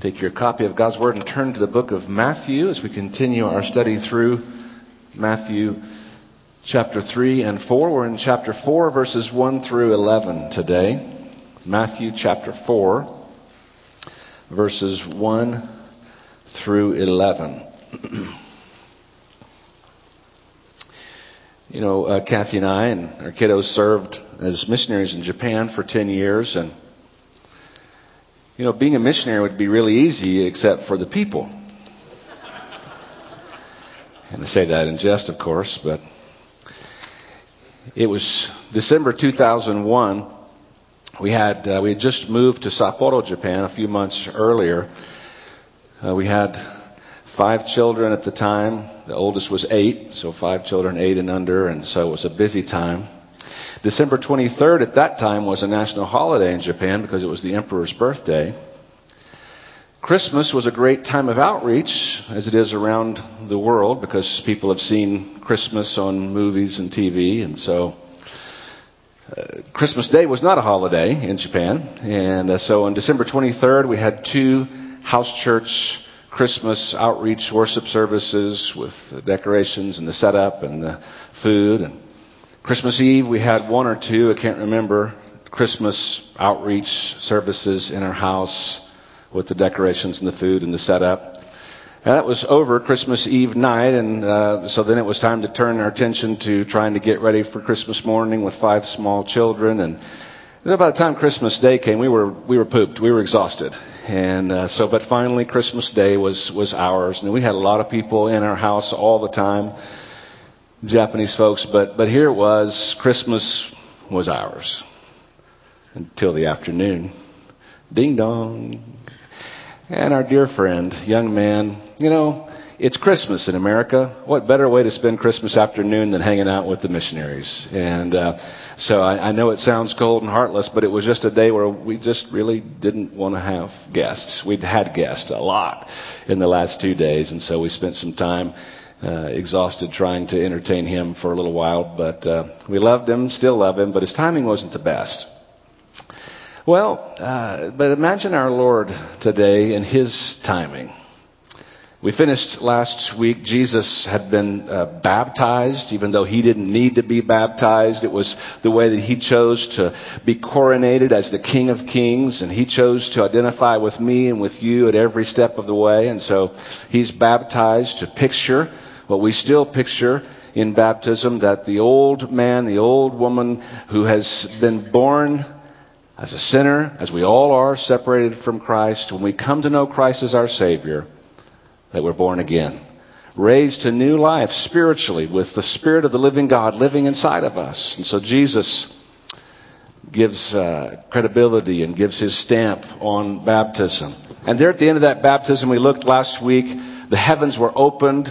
Take your copy of God's Word and turn to the book of Matthew as we continue our study through Matthew chapter 3 and 4. We're in chapter 4, verses 1 through 11 today. Matthew chapter 4, verses 1 through 11. you know, uh, Kathy and I and our kiddos served as missionaries in Japan for 10 years and you know, being a missionary would be really easy except for the people. And I say that in jest, of course, but it was December 2001. We had uh, we had just moved to Sapporo, Japan, a few months earlier. Uh, we had five children at the time. The oldest was eight, so five children, eight and under, and so it was a busy time. December 23rd at that time was a national holiday in Japan because it was the emperor's birthday. Christmas was a great time of outreach, as it is around the world, because people have seen Christmas on movies and TV, and so uh, Christmas Day was not a holiday in Japan, and uh, so on December 23rd we had two house church Christmas outreach worship services with the decorations and the setup and the food and Christmas Eve, we had one or two, I can't remember, Christmas outreach services in our house with the decorations and the food and the setup. And that was over Christmas Eve night, and uh, so then it was time to turn our attention to trying to get ready for Christmas morning with five small children. And by the time Christmas Day came, we were we were pooped, we were exhausted, and uh, so but finally Christmas Day was was ours, and we had a lot of people in our house all the time Japanese folks, but, but here it was, Christmas was ours until the afternoon. Ding dong. And our dear friend, young man, you know, it's Christmas in America. What better way to spend Christmas afternoon than hanging out with the missionaries? And uh, so I, I know it sounds cold and heartless, but it was just a day where we just really didn't want to have guests. We'd had guests a lot in the last two days, and so we spent some time uh, exhausted trying to entertain him for a little while, but uh, we loved him, still love him, but his timing wasn't the best. Well, uh, but imagine our Lord today and his timing. We finished last week, Jesus had been uh, baptized, even though he didn't need to be baptized. It was the way that he chose to be coronated as the King of Kings, and he chose to identify with me and with you at every step of the way. And so he's baptized to picture what we still picture in baptism that the old man, the old woman who has been born as a sinner, as we all are, separated from Christ, when we come to know Christ as our Savior, that we're born again. Raised to new life spiritually with the Spirit of the living God living inside of us. And so Jesus gives uh, credibility and gives his stamp on baptism. And there at the end of that baptism, we looked last week, the heavens were opened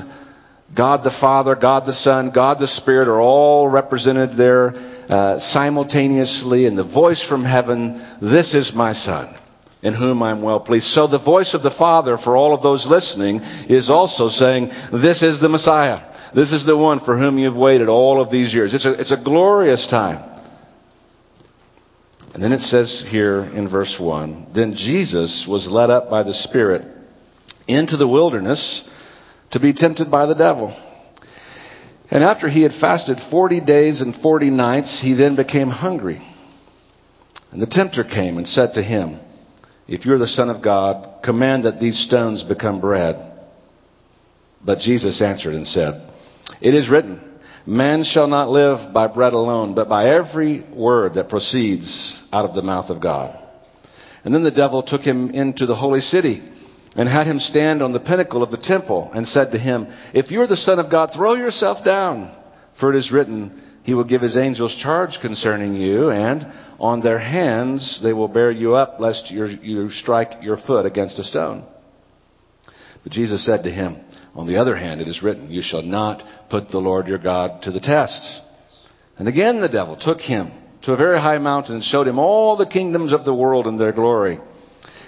God the Father, God the Son, God the Spirit are all represented there uh, simultaneously, and the voice from heaven, This is my Son, in whom I'm well pleased. So the voice of the Father, for all of those listening, is also saying, This is the Messiah. This is the one for whom you've waited all of these years. It's a, it's a glorious time. And then it says here in verse 1 Then Jesus was led up by the Spirit into the wilderness to be tempted by the devil. And after he had fasted 40 days and 40 nights, he then became hungry. And the tempter came and said to him, If you're the Son of God, command that these stones become bread. But Jesus answered and said, It is written, Man shall not live by bread alone, but by every word that proceeds out of the mouth of God. And then the devil took him into the holy city and had him stand on the pinnacle of the temple and said to him, If you are the Son of God, throw yourself down, for it is written, He will give His angels charge concerning you, and on their hands they will bear you up, lest you strike your foot against a stone. But Jesus said to him, On the other hand, it is written, You shall not put the Lord your God to the test. And again the devil took him to a very high mountain and showed him all the kingdoms of the world and their glory.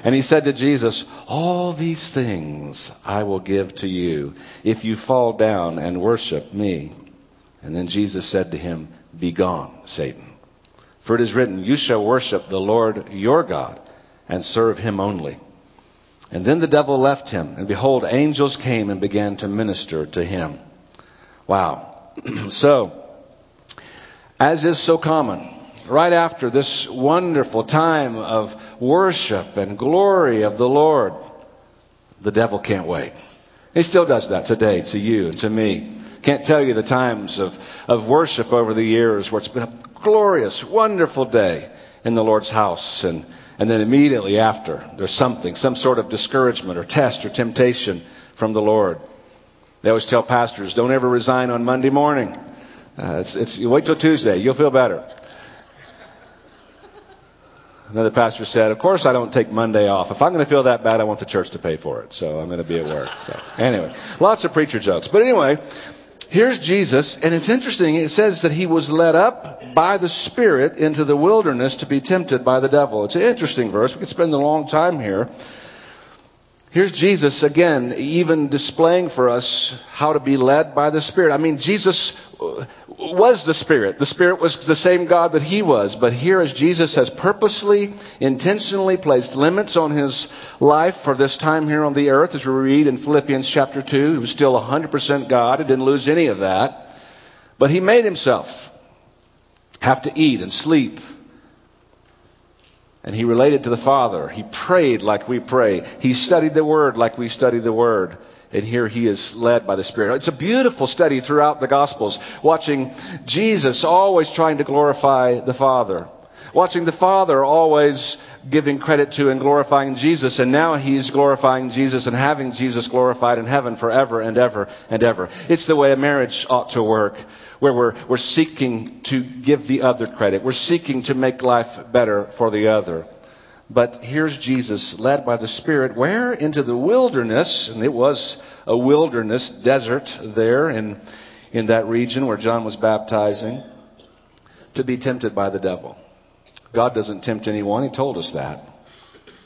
And he said to Jesus, All these things I will give to you if you fall down and worship me. And then Jesus said to him, Begone, Satan. For it is written, You shall worship the Lord your God and serve him only. And then the devil left him, and behold, angels came and began to minister to him. Wow. so, as is so common, right after this wonderful time of worship and glory of the Lord, the devil can't wait. He still does that today to you and to me. Can't tell you the times of, of worship over the years where it's been a glorious, wonderful day in the Lord's house. And, and then immediately after, there's something, some sort of discouragement or test or temptation from the Lord. They always tell pastors, don't ever resign on Monday morning. Uh, it's, it's, you wait till Tuesday, you'll feel better. Another pastor said, Of course I don't take Monday off. If I'm going to feel that bad, I want the church to pay for it. So I'm going to be at work. So anyway, lots of preacher jokes. But anyway, here's Jesus, and it's interesting. It says that he was led up by the Spirit into the wilderness to be tempted by the devil. It's an interesting verse. We could spend a long time here. Here's Jesus again, even displaying for us how to be led by the Spirit. I mean, Jesus was the Spirit. The Spirit was the same God that He was. But here, as Jesus has purposely, intentionally placed limits on His life for this time here on the earth, as we read in Philippians chapter 2, He was still 100% God. He didn't lose any of that. But He made Himself have to eat and sleep and he related to the Father. He prayed like we pray. He studied the Word like we study the Word. And here he is led by the Spirit. It's a beautiful study throughout the Gospels, watching Jesus always trying to glorify the Father. Watching the Father always giving credit to and glorifying Jesus, and now he's glorifying Jesus and having Jesus glorified in heaven forever and ever and ever. It's the way a marriage ought to work where we're, we're seeking to give the other credit. We're seeking to make life better for the other. But here's Jesus led by the Spirit where? Into the wilderness, and it was a wilderness desert there in, in that region where John was baptizing, to be tempted by the devil. God doesn't tempt anyone, He told us that.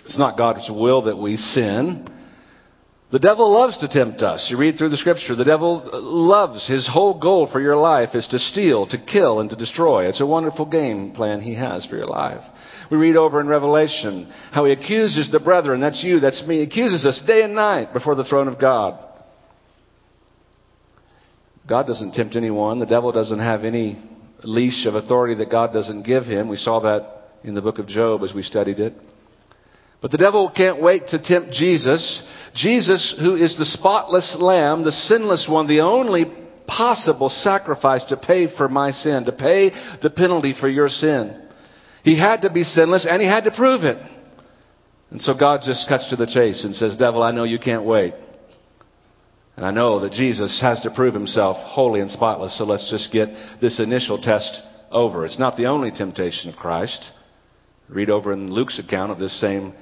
It's not God's will that we sin. The devil loves to tempt us. You read through the scripture, the devil loves, his whole goal for your life is to steal, to kill, and to destroy. It's a wonderful game plan he has for your life. We read over in Revelation how he accuses the brethren, that's you, that's me, accuses us day and night before the throne of God. God doesn't tempt anyone. The devil doesn't have any leash of authority that God doesn't give him. We saw that in the book of Job as we studied it. But the devil can't wait to tempt Jesus Jesus, who is the spotless lamb, the sinless one, the only possible sacrifice to pay for my sin, to pay the penalty for your sin. He had to be sinless and he had to prove it. And so God just cuts to the chase and says, Devil, I know you can't wait. And I know that Jesus has to prove himself holy and spotless, so let's just get this initial test over. It's not the only temptation of Christ. Read over in Luke's account of this same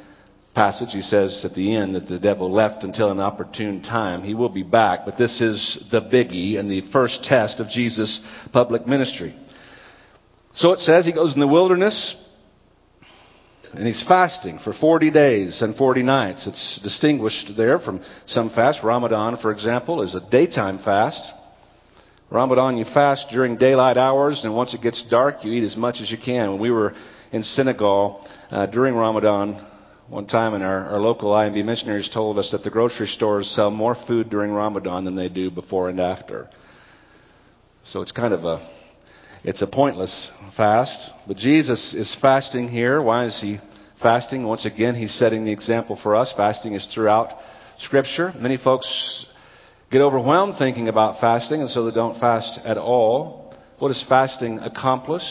passage, he says at the end that the devil left until an opportune time. He will be back, but this is the biggie and the first test of Jesus' public ministry. So it says he goes in the wilderness and he's fasting for 40 days and 40 nights. It's distinguished there from some fast. Ramadan, for example, is a daytime fast. Ramadan, you fast during daylight hours, and once it gets dark, you eat as much as you can. When we were in Senegal uh, during Ramadan, one time, and our, our local IMB missionaries told us that the grocery stores sell more food during Ramadan than they do before and after. So it's kind of a it's a pointless fast. But Jesus is fasting here. Why is he fasting? Once again, he's setting the example for us. Fasting is throughout Scripture. Many folks get overwhelmed thinking about fasting, and so they don't fast at all. What does fasting accomplish?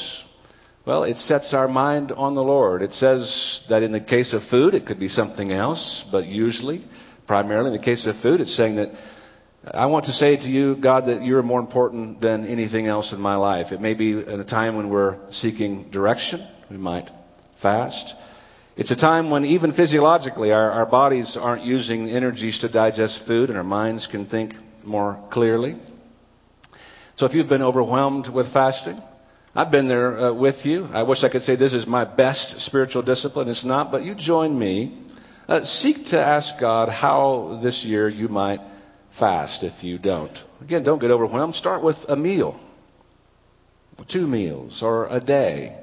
Well, it sets our mind on the Lord. It says that in the case of food, it could be something else, but usually, primarily in the case of food, it's saying that I want to say to you, God, that you're more important than anything else in my life. It may be at a time when we're seeking direction. We might fast. It's a time when even physiologically our, our bodies aren't using energies to digest food and our minds can think more clearly. So if you've been overwhelmed with fasting, I've been there uh, with you. I wish I could say this is my best spiritual discipline. It's not, but you join me. Uh, seek to ask God how this year you might fast if you don't. Again, don't get overwhelmed. Start with a meal, two meals, or a day.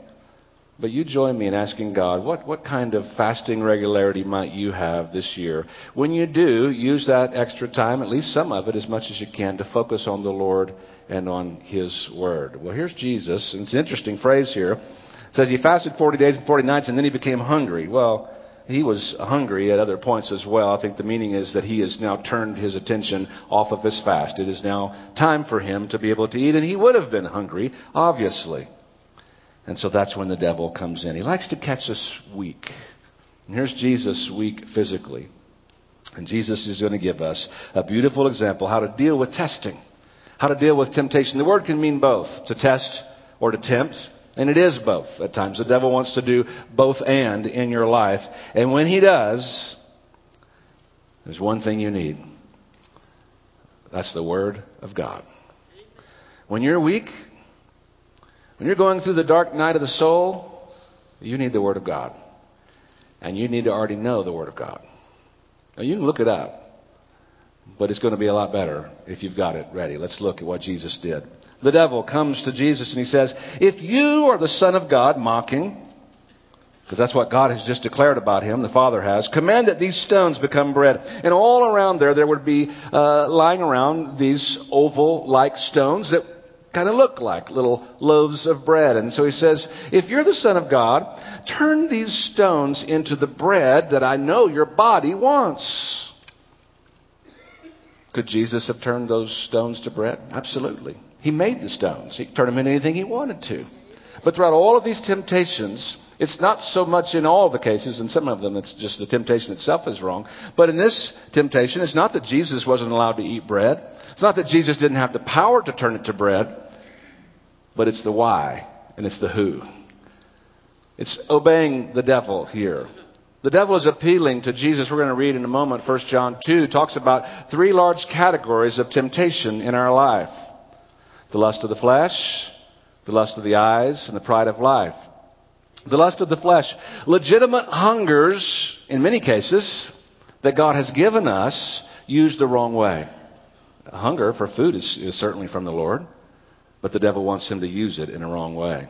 But you join me in asking God, what, what kind of fasting regularity might you have this year? When you do, use that extra time, at least some of it, as much as you can, to focus on the Lord and on His Word. Well, here's Jesus, and it's an interesting phrase here. It says he fasted 40 days and 40 nights, and then he became hungry. Well, he was hungry at other points as well. I think the meaning is that he has now turned his attention off of his fast. It is now time for him to be able to eat, and he would have been hungry, obviously. And so that's when the devil comes in. He likes to catch us weak. And here's Jesus weak physically. And Jesus is going to give us a beautiful example how to deal with testing, how to deal with temptation. The word can mean both to test or to tempt. And it is both. At times, the devil wants to do both and in your life. And when he does, there's one thing you need that's the Word of God. When you're weak, when you're going through the dark night of the soul, you need the Word of God. And you need to already know the Word of God. Now, you can look it up, but it's going to be a lot better if you've got it ready. Let's look at what Jesus did. The devil comes to Jesus and he says, If you are the Son of God, mocking, because that's what God has just declared about him, the Father has. Command that these stones become bread. And all around there, there would be uh, lying around these oval like stones that kind of look like little loaves of bread. And so he says, If you're the Son of God, turn these stones into the bread that I know your body wants. Could Jesus have turned those stones to bread? Absolutely. He made the stones. He could turn them into anything he wanted to. But throughout all of these temptations, it's not so much in all the cases, and some of them it's just the temptation itself is wrong. But in this temptation, it's not that Jesus wasn't allowed to eat bread. It's not that Jesus didn't have the power to turn it to bread but it's the why and it's the who. It's obeying the devil here. The devil is appealing to Jesus. We're going to read in a moment, 1 John 2 talks about three large categories of temptation in our life the lust of the flesh, the lust of the eyes, and the pride of life. The lust of the flesh, legitimate hungers, in many cases, that God has given us, used the wrong way. Hunger for food is, is certainly from the Lord but the devil wants him to use it in a wrong way.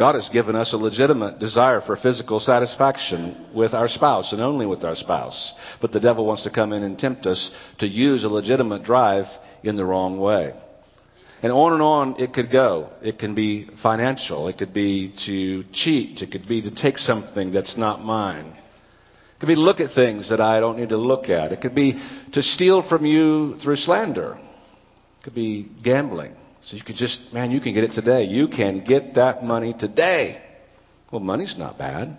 God has given us a legitimate desire for physical satisfaction with our spouse and only with our spouse. But the devil wants to come in and tempt us to use a legitimate drive in the wrong way. And on and on it could go. It can be financial. It could be to cheat. It could be to take something that's not mine. It could be to look at things that I don't need to look at. It could be to steal from you through slander. It could be gambling. So you could just, man, you can get it today. You can get that money today. Well, money's not bad.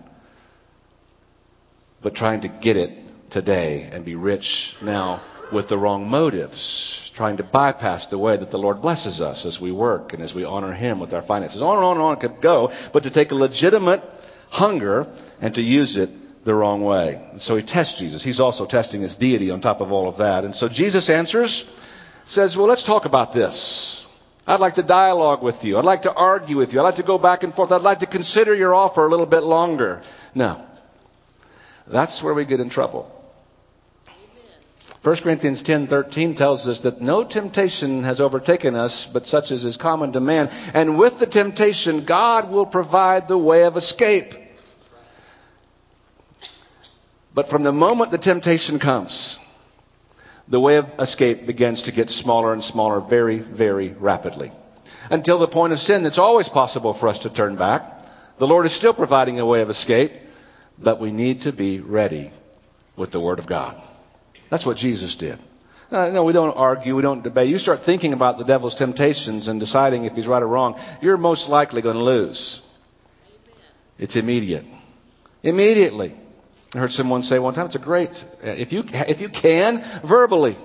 But trying to get it today and be rich now with the wrong motives, trying to bypass the way that the Lord blesses us as we work and as we honor Him with our finances. On and on and on it could go, but to take a legitimate hunger and to use it the wrong way. And so he tests Jesus. He's also testing his deity on top of all of that. And so Jesus answers, says, Well, let's talk about this. I'd like to dialogue with you. I'd like to argue with you. I'd like to go back and forth. I'd like to consider your offer a little bit longer. No. That's where we get in trouble. 1 Corinthians 10:13 tells us that no temptation has overtaken us but such as is common to man and with the temptation God will provide the way of escape. But from the moment the temptation comes the way of escape begins to get smaller and smaller very, very rapidly. Until the point of sin, it's always possible for us to turn back. The Lord is still providing a way of escape, but we need to be ready with the Word of God. That's what Jesus did. Uh, no, we don't argue, we don't debate. You start thinking about the devil's temptations and deciding if he's right or wrong, you're most likely going to lose. It's immediate. Immediately. I heard someone say one time, it's a great, if you, if you can, verbally,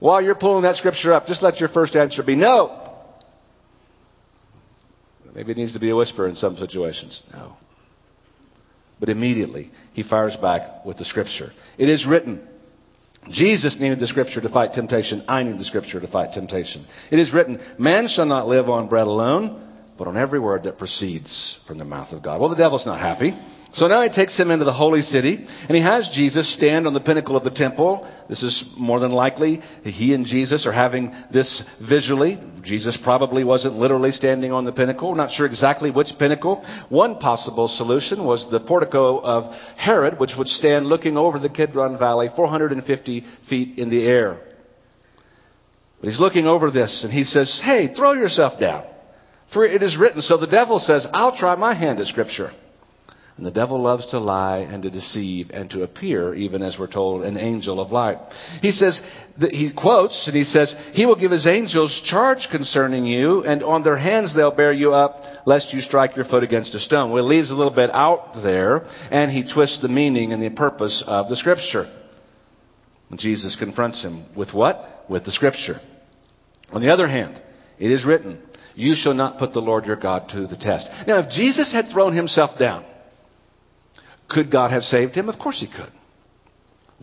while you're pulling that scripture up, just let your first answer be no. Maybe it needs to be a whisper in some situations. No. But immediately, he fires back with the scripture. It is written. Jesus needed the scripture to fight temptation. I need the scripture to fight temptation. It is written, Man shall not live on bread alone, but on every word that proceeds from the mouth of God. Well, the devil's not happy. So now he takes him into the holy city, and he has Jesus stand on the pinnacle of the temple. This is more than likely he and Jesus are having this visually. Jesus probably wasn't literally standing on the pinnacle. We're not sure exactly which pinnacle. One possible solution was the portico of Herod, which would stand looking over the Kidron Valley, 450 feet in the air. But he's looking over this, and he says, Hey, throw yourself down. For it is written. So the devil says, I'll try my hand at Scripture. And the devil loves to lie and to deceive and to appear, even as we're told, an angel of light. He says, he quotes and he says, He will give His angels charge concerning you, and on their hands they'll bear you up, lest you strike your foot against a stone. Well, it leaves a little bit out there, and he twists the meaning and the purpose of the Scripture. And Jesus confronts him with what? With the Scripture. On the other hand, it is written, You shall not put the Lord your God to the test. Now, if Jesus had thrown himself down, could God have saved him? Of course he could.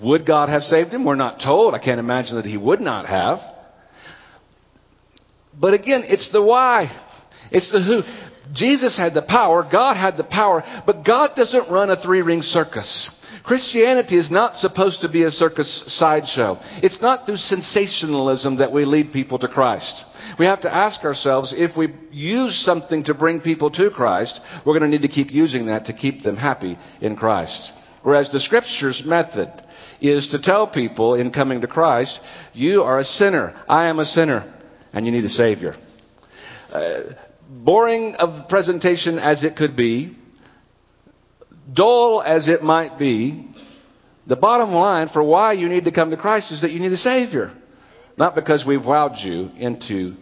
Would God have saved him? We're not told. I can't imagine that he would not have. But again, it's the why. It's the who. Jesus had the power, God had the power, but God doesn't run a three ring circus. Christianity is not supposed to be a circus sideshow. It's not through sensationalism that we lead people to Christ. We have to ask ourselves if we use something to bring people to Christ, we're going to need to keep using that to keep them happy in Christ. Whereas the Scripture's method is to tell people in coming to Christ, you are a sinner, I am a sinner, and you need a Savior. Uh, boring of presentation as it could be, dull as it might be, the bottom line for why you need to come to Christ is that you need a Savior. Not because we've wowed you into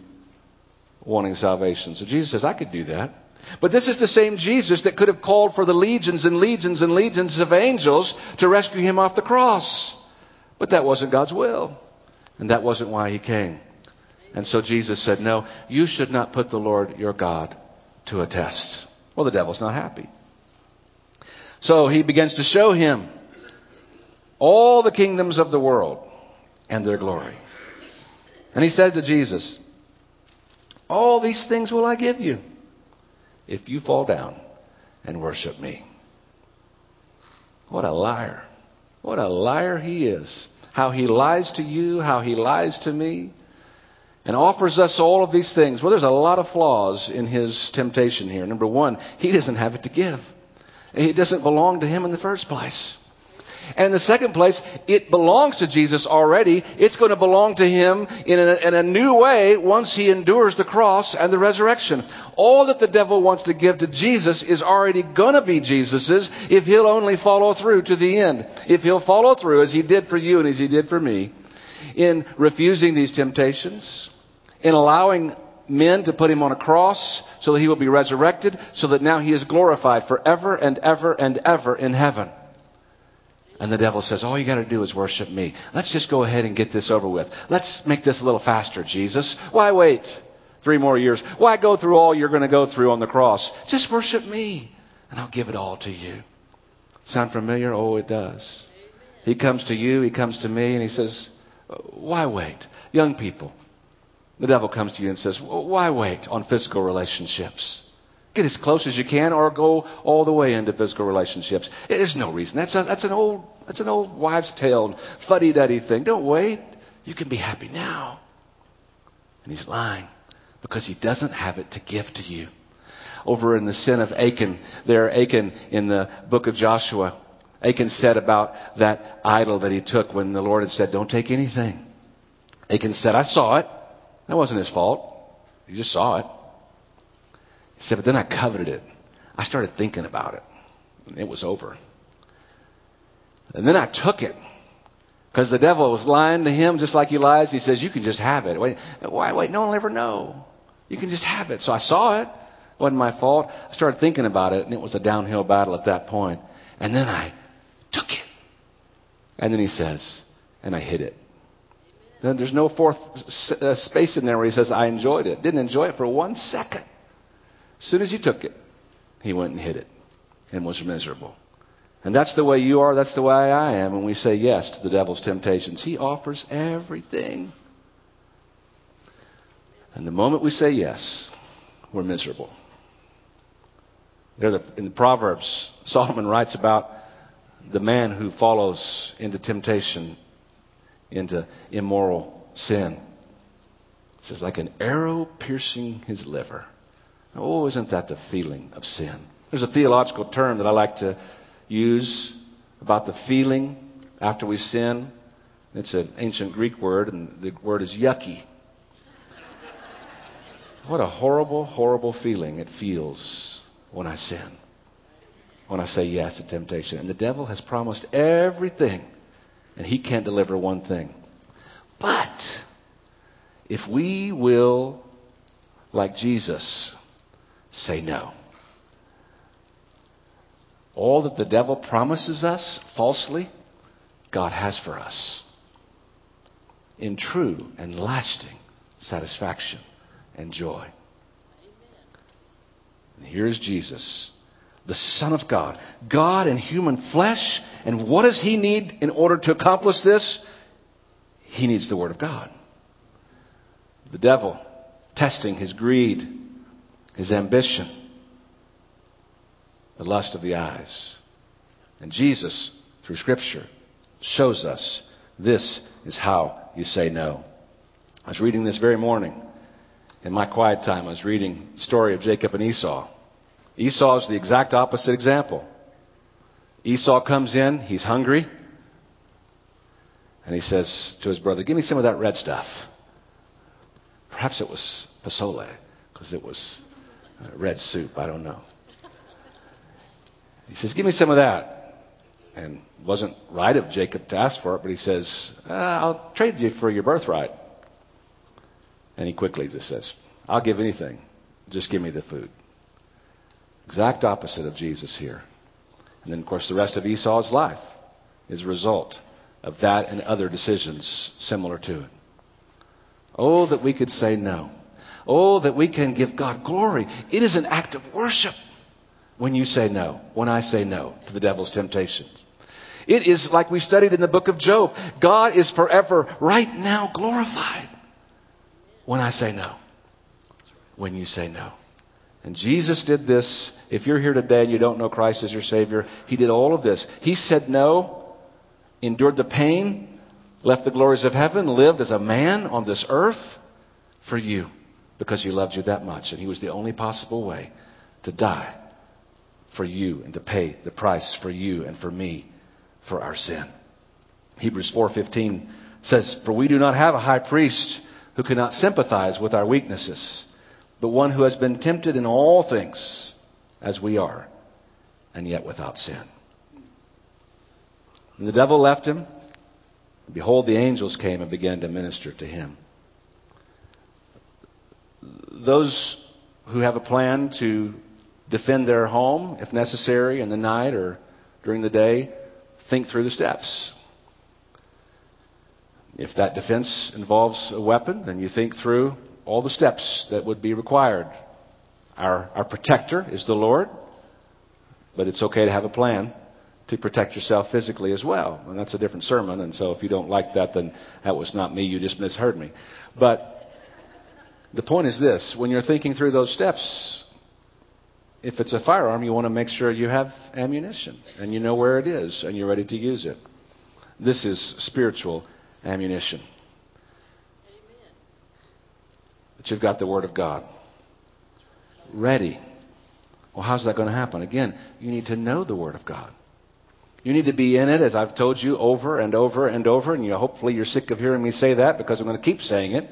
wanting salvation. So Jesus says, I could do that. But this is the same Jesus that could have called for the legions and legions and legions of angels to rescue him off the cross. But that wasn't God's will. And that wasn't why he came. And so Jesus said, No, you should not put the Lord your God to a test. Well, the devil's not happy. So he begins to show him all the kingdoms of the world and their glory. And he said to Jesus, All these things will I give you if you fall down and worship me. What a liar. What a liar he is. How he lies to you, how he lies to me, and offers us all of these things. Well, there's a lot of flaws in his temptation here. Number one, he doesn't have it to give, it doesn't belong to him in the first place. And in the second place, it belongs to Jesus already. It's going to belong to him in a, in a, new way once he endures the cross and the resurrection. All that the devil wants to give to Jesus is already going to be Jesus's if he'll only follow through to the end. If he'll follow through as he did for you and as he did for me in refusing these temptations, in allowing men to put him on a cross so that he will be resurrected, so that now he is glorified forever and ever and ever in heaven. And the devil says, All you got to do is worship me. Let's just go ahead and get this over with. Let's make this a little faster, Jesus. Why wait three more years? Why go through all you're going to go through on the cross? Just worship me, and I'll give it all to you. Sound familiar? Oh, it does. He comes to you, he comes to me, and he says, Why wait? Young people, the devil comes to you and says, Why wait on physical relationships? Get as close as you can or go all the way into physical relationships. There's no reason. That's, a, that's, an, old, that's an old wives' tale, fuddy duddy thing. Don't wait. You can be happy now. And he's lying because he doesn't have it to give to you. Over in the sin of Achan, there, Achan in the book of Joshua, Achan said about that idol that he took when the Lord had said, Don't take anything. Achan said, I saw it. That wasn't his fault. He just saw it. He said, but then I coveted it. I started thinking about it. And it was over. And then I took it. Because the devil was lying to him just like he lies. He says, You can just have it. Wait, why? Wait, no one will ever know. You can just have it. So I saw it. It wasn't my fault. I started thinking about it, and it was a downhill battle at that point. And then I took it. And then he says, And I hid it. Then there's no fourth uh, space in there where he says, I enjoyed it. Didn't enjoy it for one second. As soon as he took it, he went and hid it and was miserable. And that's the way you are, that's the way I am when we say yes to the devil's temptations. He offers everything. And the moment we say yes, we're miserable. In the Proverbs, Solomon writes about the man who follows into temptation, into immoral sin. It says, like an arrow piercing his liver. Oh, isn't that the feeling of sin? There's a theological term that I like to use about the feeling after we sin. It's an ancient Greek word, and the word is yucky. What a horrible, horrible feeling it feels when I sin, when I say yes to temptation. And the devil has promised everything, and he can't deliver one thing. But if we will, like Jesus, say no, all that the devil promises us falsely, God has for us in true and lasting satisfaction and joy. And here's Jesus, the Son of God, God in human flesh. And what does he need in order to accomplish this? He needs the Word of God. The devil testing his greed, his ambition, the lust of the eyes. And Jesus, through Scripture, shows us this is how you say no. I was reading this very morning in my quiet time. I was reading the story of Jacob and Esau. Esau is the exact opposite example. Esau comes in, he's hungry, and he says to his brother, Give me some of that red stuff. Perhaps it was posole, because it was red soup. I don't know. He says, Give me some of that. And wasn't right of Jacob to ask for it, but he says, uh, I'll trade you for your birthright. And he quickly just says, I'll give anything. Just give me the food. Exact opposite of Jesus here. And then, of course, the rest of Esau's life is a result of that and other decisions similar to it. Oh, that we could say no. Oh, that we can give God glory. It is an act of worship when you say no, when I say no to the devil's temptations. It is like we studied in the book of Job. God is forever, right now, glorified when I say no. When you say no. And Jesus did this. If you're here today and you don't know Christ as your Savior, He did all of this. He said no, endured the pain, left the glories of heaven, lived as a man on this earth for you because He loved you that much. And He was the only possible way to die for you and to pay the price for you and for me for our sin. Hebrews 4:15 says, "For we do not have a high priest who cannot sympathize with our weaknesses, but one who has been tempted in all things as we are, and yet without sin." And the devil left him, and behold the angels came and began to minister to him. Those who have a plan to defend their home if necessary in the night or during the day, think through the steps. If that defense involves a weapon, then you think through all the steps that would be required. Our, our protector is the Lord, but it's okay to have a plan to protect yourself physically as well. And that's a different sermon, and so if you don't like that, then that was not me, you just misheard me. But the point is this when you're thinking through those steps, if it's a firearm, you want to make sure you have ammunition and you know where it is and you're ready to use it. This is spiritual ammunition. Amen. That you've got the Word of God ready. Well, how's that going to happen? Again, you need to know the Word of God. You need to be in it, as I've told you over and over and over, and you, hopefully you're sick of hearing me say that because I'm going to keep saying it.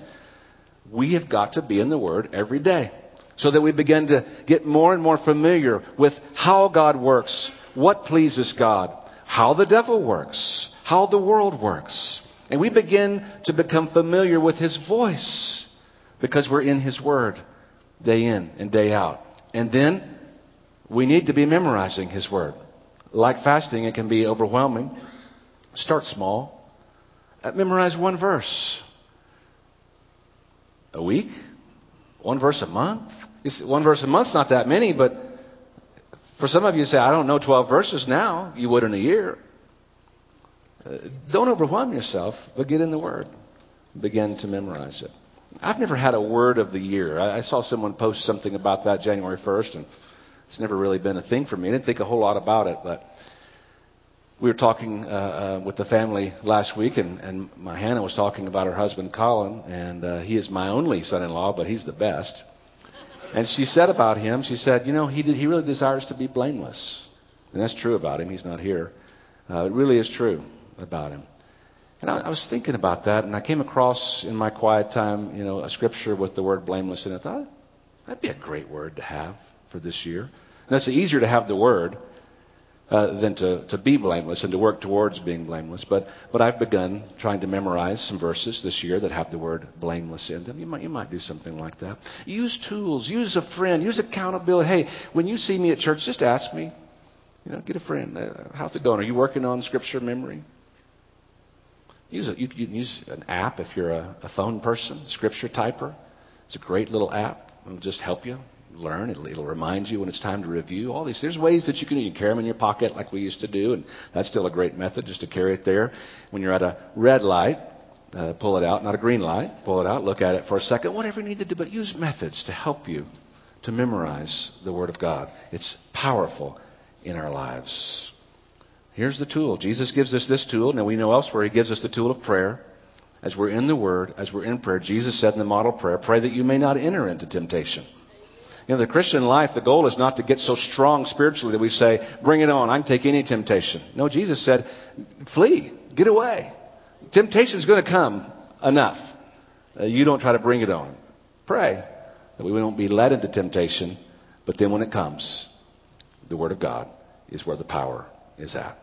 We have got to be in the Word every day so that we begin to get more and more familiar with how God works, what pleases God, how the devil works, how the world works. And we begin to become familiar with His voice because we're in His Word day in and day out. And then we need to be memorizing His Word. Like fasting, it can be overwhelming. Start small. Memorize one verse a week, one verse a month, one verse a month's not that many, but for some of you say, I don't know 12 verses now. You would in a year. Uh, don't overwhelm yourself, but get in the Word. Begin to memorize it. I've never had a word of the year. I, I saw someone post something about that January 1st, and It's never really been a thing for me. I didn't think a whole lot about it, but we were talking uh, uh, with the family last week, and, and my Hannah was talking about her husband Colin, and uh, he is my only son-in-law, but he's the best. And she said about him, she said, you know, he did, he really desires to be blameless, and that's true about him. He's not here. Uh, it really is true about him. And I, I was thinking about that, and I came across in my quiet time, you know, a scripture with the word blameless in it. I thought that'd be a great word to have for this year. And it's easier to have the word uh, than to, to be blameless and to work towards being blameless. But, but I've begun trying to memorize some verses this year that have the word blameless in them. You might, you might do something like that. Use tools, use a friend, use accountability. Hey, when you see me at church, just ask me. You know, get a friend. Uh, how's it going? Are you working on scripture memory? Use a, you can use an app if you're a, a phone person, scripture typer. It's a great little app. It'll just help you learn. It'll, it'll, remind you when it's time to review. All these. There's ways that you can you can carry them in your pocket like we used to do, and that's still a great method just to carry it there. When you're at a red light, uh, pull it out. Not a green light. Pull it out. Look at it for a second. Whatever you need to do, but use methods to help you to memorize the Word of God. It's powerful in our lives. Here's the tool. Jesus gives us this tool. Now we know elsewhere he gives us the tool of prayer. As we're in the Word, as we're in prayer, Jesus said in the model prayer, pray that you may not enter into temptation. Know, the Christian life, the goal is not to get so strong spiritually that we say, bring it on, I can take any temptation. No, Jesus said, flee, get away. Temptation is going to come enough. Uh, you don't try to bring it on. Pray that we won't be led into temptation, but then when it comes, the Word of God is where the power is at.